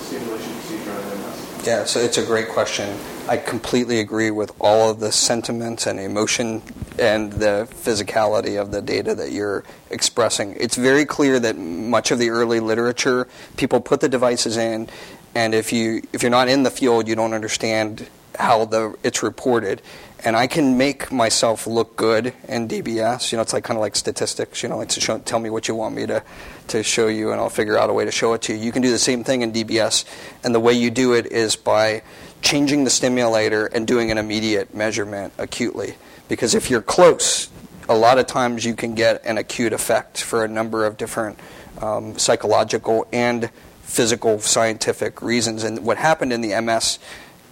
stimulation procedure on MS? Yeah, so it's a great question. I completely agree with all of the sentiments and emotion and the physicality of the data that you're expressing. It's very clear that much of the early literature, people put the devices in and if you if you're not in the field, you don't understand how the it's reported. And I can make myself look good in DBS. You know, it's like kind of like statistics. You know, like to show, tell me what you want me to to show you, and I'll figure out a way to show it to you. You can do the same thing in DBS, and the way you do it is by changing the stimulator and doing an immediate measurement acutely. Because if you're close, a lot of times you can get an acute effect for a number of different um, psychological and physical scientific reasons. And what happened in the MS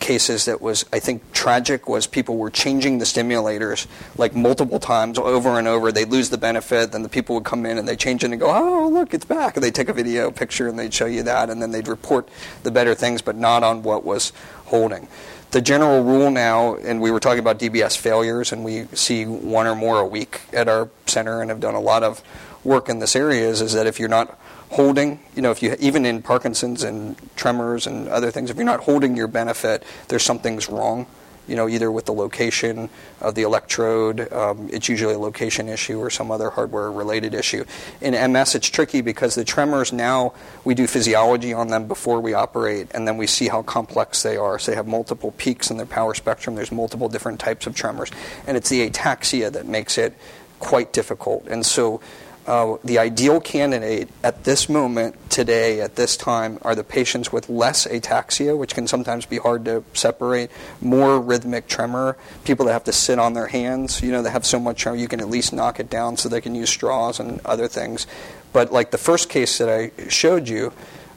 cases that was, I think, tragic was people were changing the stimulators like multiple times over and over. They'd lose the benefit, then the people would come in and they change it and go, oh, look, it's back. And they'd take a video picture and they'd show you that, and then they'd report the better things, but not on what was holding. The general rule now, and we were talking about DBS failures, and we see one or more a week at our center and have done a lot of work in this area, is, is that if you're not holding, you know, if you even in Parkinson's and tremors and other things, if you're not holding your benefit, there's something's wrong. You know, either with the location of the electrode, um, it's usually a location issue or some other hardware-related issue. In MS, it's tricky because the tremors now we do physiology on them before we operate, and then we see how complex they are. So they have multiple peaks in their power spectrum. There's multiple different types of tremors, and it's the ataxia that makes it quite difficult. And so uh, the ideal candidate at this moment, today, at this time, are the patients with less ataxia, which can sometimes be hard to separate, more rhythmic tremor, people that have to sit on their hands, you know, they have so much tremor, you can at least knock it down so they can use straws and other things. But like the first case that I showed you,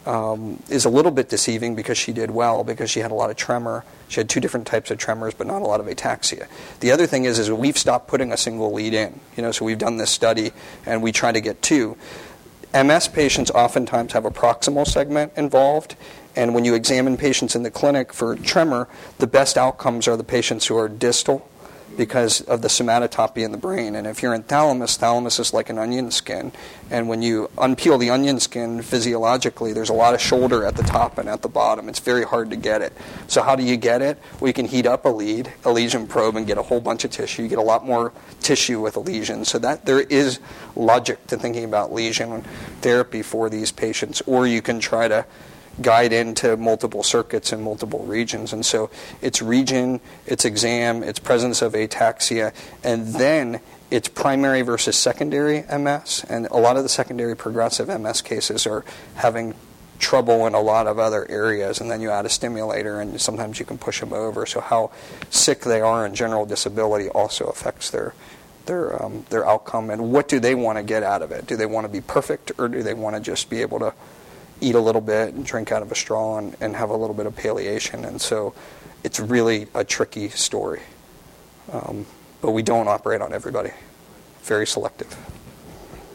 um, is a little bit deceiving because she did well because she had a lot of tremor. She had two different types of tremors, but not a lot of ataxia. The other thing is, is we've stopped putting a single lead in. You know, so we've done this study and we try to get two. MS patients oftentimes have a proximal segment involved, and when you examine patients in the clinic for tremor, the best outcomes are the patients who are distal because of the somatotopy in the brain. And if you're in thalamus, thalamus is like an onion skin. And when you unpeel the onion skin physiologically, there's a lot of shoulder at the top and at the bottom. It's very hard to get it. So, how do you get it? We can heat up a lead, a lesion probe, and get a whole bunch of tissue. You get a lot more tissue with a lesion. So, that there is logic to thinking about lesion therapy for these patients. Or you can try to guide into multiple circuits in multiple regions. And so it's region, it's exam, it's presence of ataxia, and then it's primary versus secondary MS. And a lot of the secondary progressive MS cases are having trouble in a lot of other areas, and then you add a stimulator, and sometimes you can push them over. So how sick they are in general disability also affects their their um, their outcome. And what do they want to get out of it? Do they want to be perfect, or do they want to just be able to eat a little bit and drink out of a straw and, and have a little bit of palliation. And so it's really a tricky story. Um, but we don't operate on everybody. Very selective. Do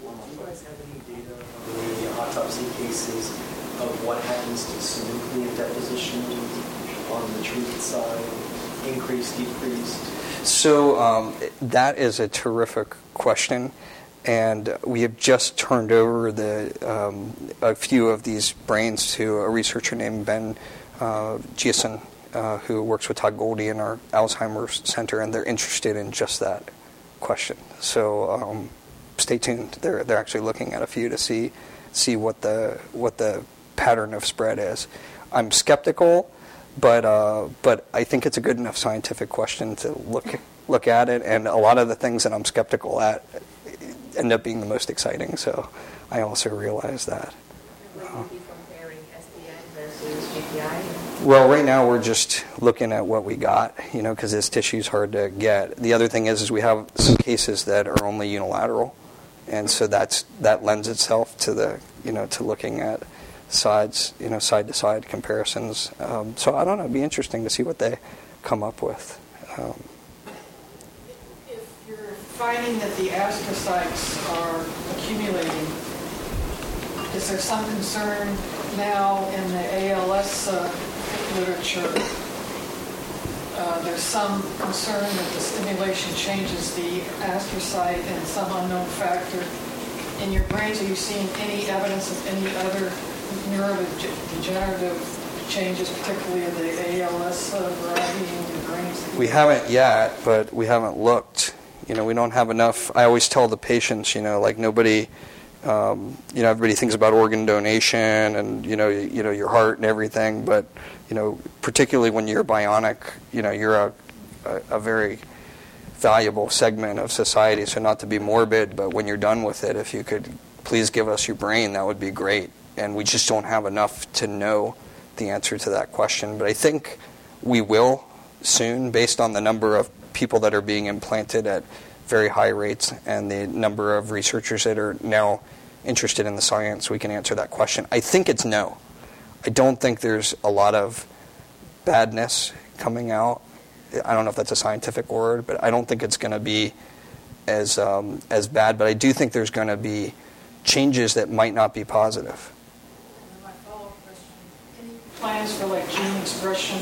you guys have any data on the autopsy cases of what happens to synuclein deposition on the treated side? Increased, decreased? So um, that is a terrific question and we have just turned over the, um, a few of these brains to a researcher named Ben uh, Giasson, uh, who works with Todd Golde in our Alzheimer's Center, and they're interested in just that question. So um, stay tuned. They're, they're actually looking at a few to see, see what, the, what the pattern of spread is. I'm skeptical, but, uh, but I think it's a good enough scientific question to look, look at it, and a lot of the things that I'm skeptical at end up being the most exciting. So I also realize that. Uh, well, right now we're just looking at what we got, you know, because this tissue is hard to get. The other thing is, is we have some cases that are only unilateral, and so that's that lends itself to the, you know, to looking at sides, you know, side to side comparisons. Um, so I don't know. It'd be interesting to see what they come up with. Um, finding that the astrocytes are accumulating, is there some concern now in the ALS uh, literature? Uh, there's some concern that the stimulation changes the astrocyte and some unknown factor. In your brains, are you seeing any evidence of any other neurodegenerative changes, particularly in the ALS uh, variety in your brains? We haven't yet, but we haven't looked you know, we don't have enough. I always tell the patients, you know, like nobody, um, you know, everybody thinks about organ donation and you know, you, you know, your heart and everything, but you know, particularly when you're bionic, you know, you're a, a, a very valuable segment of society. So not to be morbid, but when you're done with it, if you could please give us your brain, that would be great. And we just don't have enough to know the answer to that question. But I think we will soon, based on the number of people that are being implanted at very high rates and the number of researchers that are now interested in the science, we can answer that question. I think it's no. I don't think there's a lot of badness coming out. I don't know if that's a scientific word, but I don't think it's going to be as um, as bad. But I do think there's going to be changes that might not be positive. my follow-up question: Any plans for like gene expression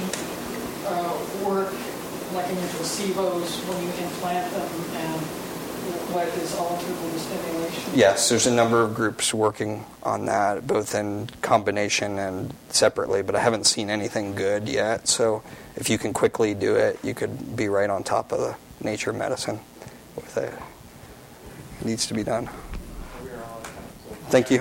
uh, work like in your when you implant them and what is alterable stimulation? Yes, there's a number of groups working on that, both in combination and separately, but I haven't seen anything good yet. So if you can quickly do it, you could be right on top of the nature of medicine with it. It needs to be done. Thank you.